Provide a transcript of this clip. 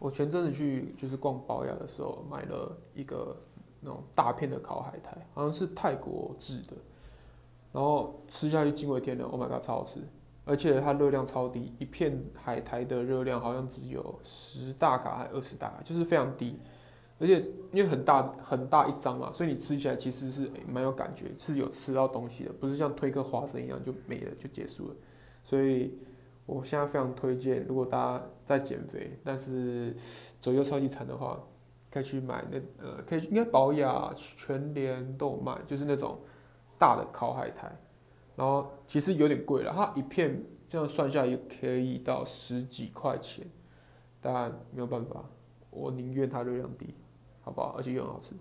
我前阵子去就是逛宝雅的时候，买了一个那种大片的烤海苔，好像是泰国制的，然后吃下去惊为天人，Oh my god，超好吃，而且它热量超低，一片海苔的热量好像只有十大卡还二十大卡，就是非常低，而且因为很大很大一张嘛，所以你吃起来其实是蛮、有感觉，是有吃到东西的，不是像推个花生一样就没了就结束了，所以。我现在非常推荐，如果大家在减肥，但是左右超级馋的话，可以去买那呃，可以应该宝雅全联都有卖，就是那种大的烤海苔，然后其实有点贵了，它一片这样算下来可以到十几块钱，但没有办法，我宁愿它热量低，好不好？而且又很好吃。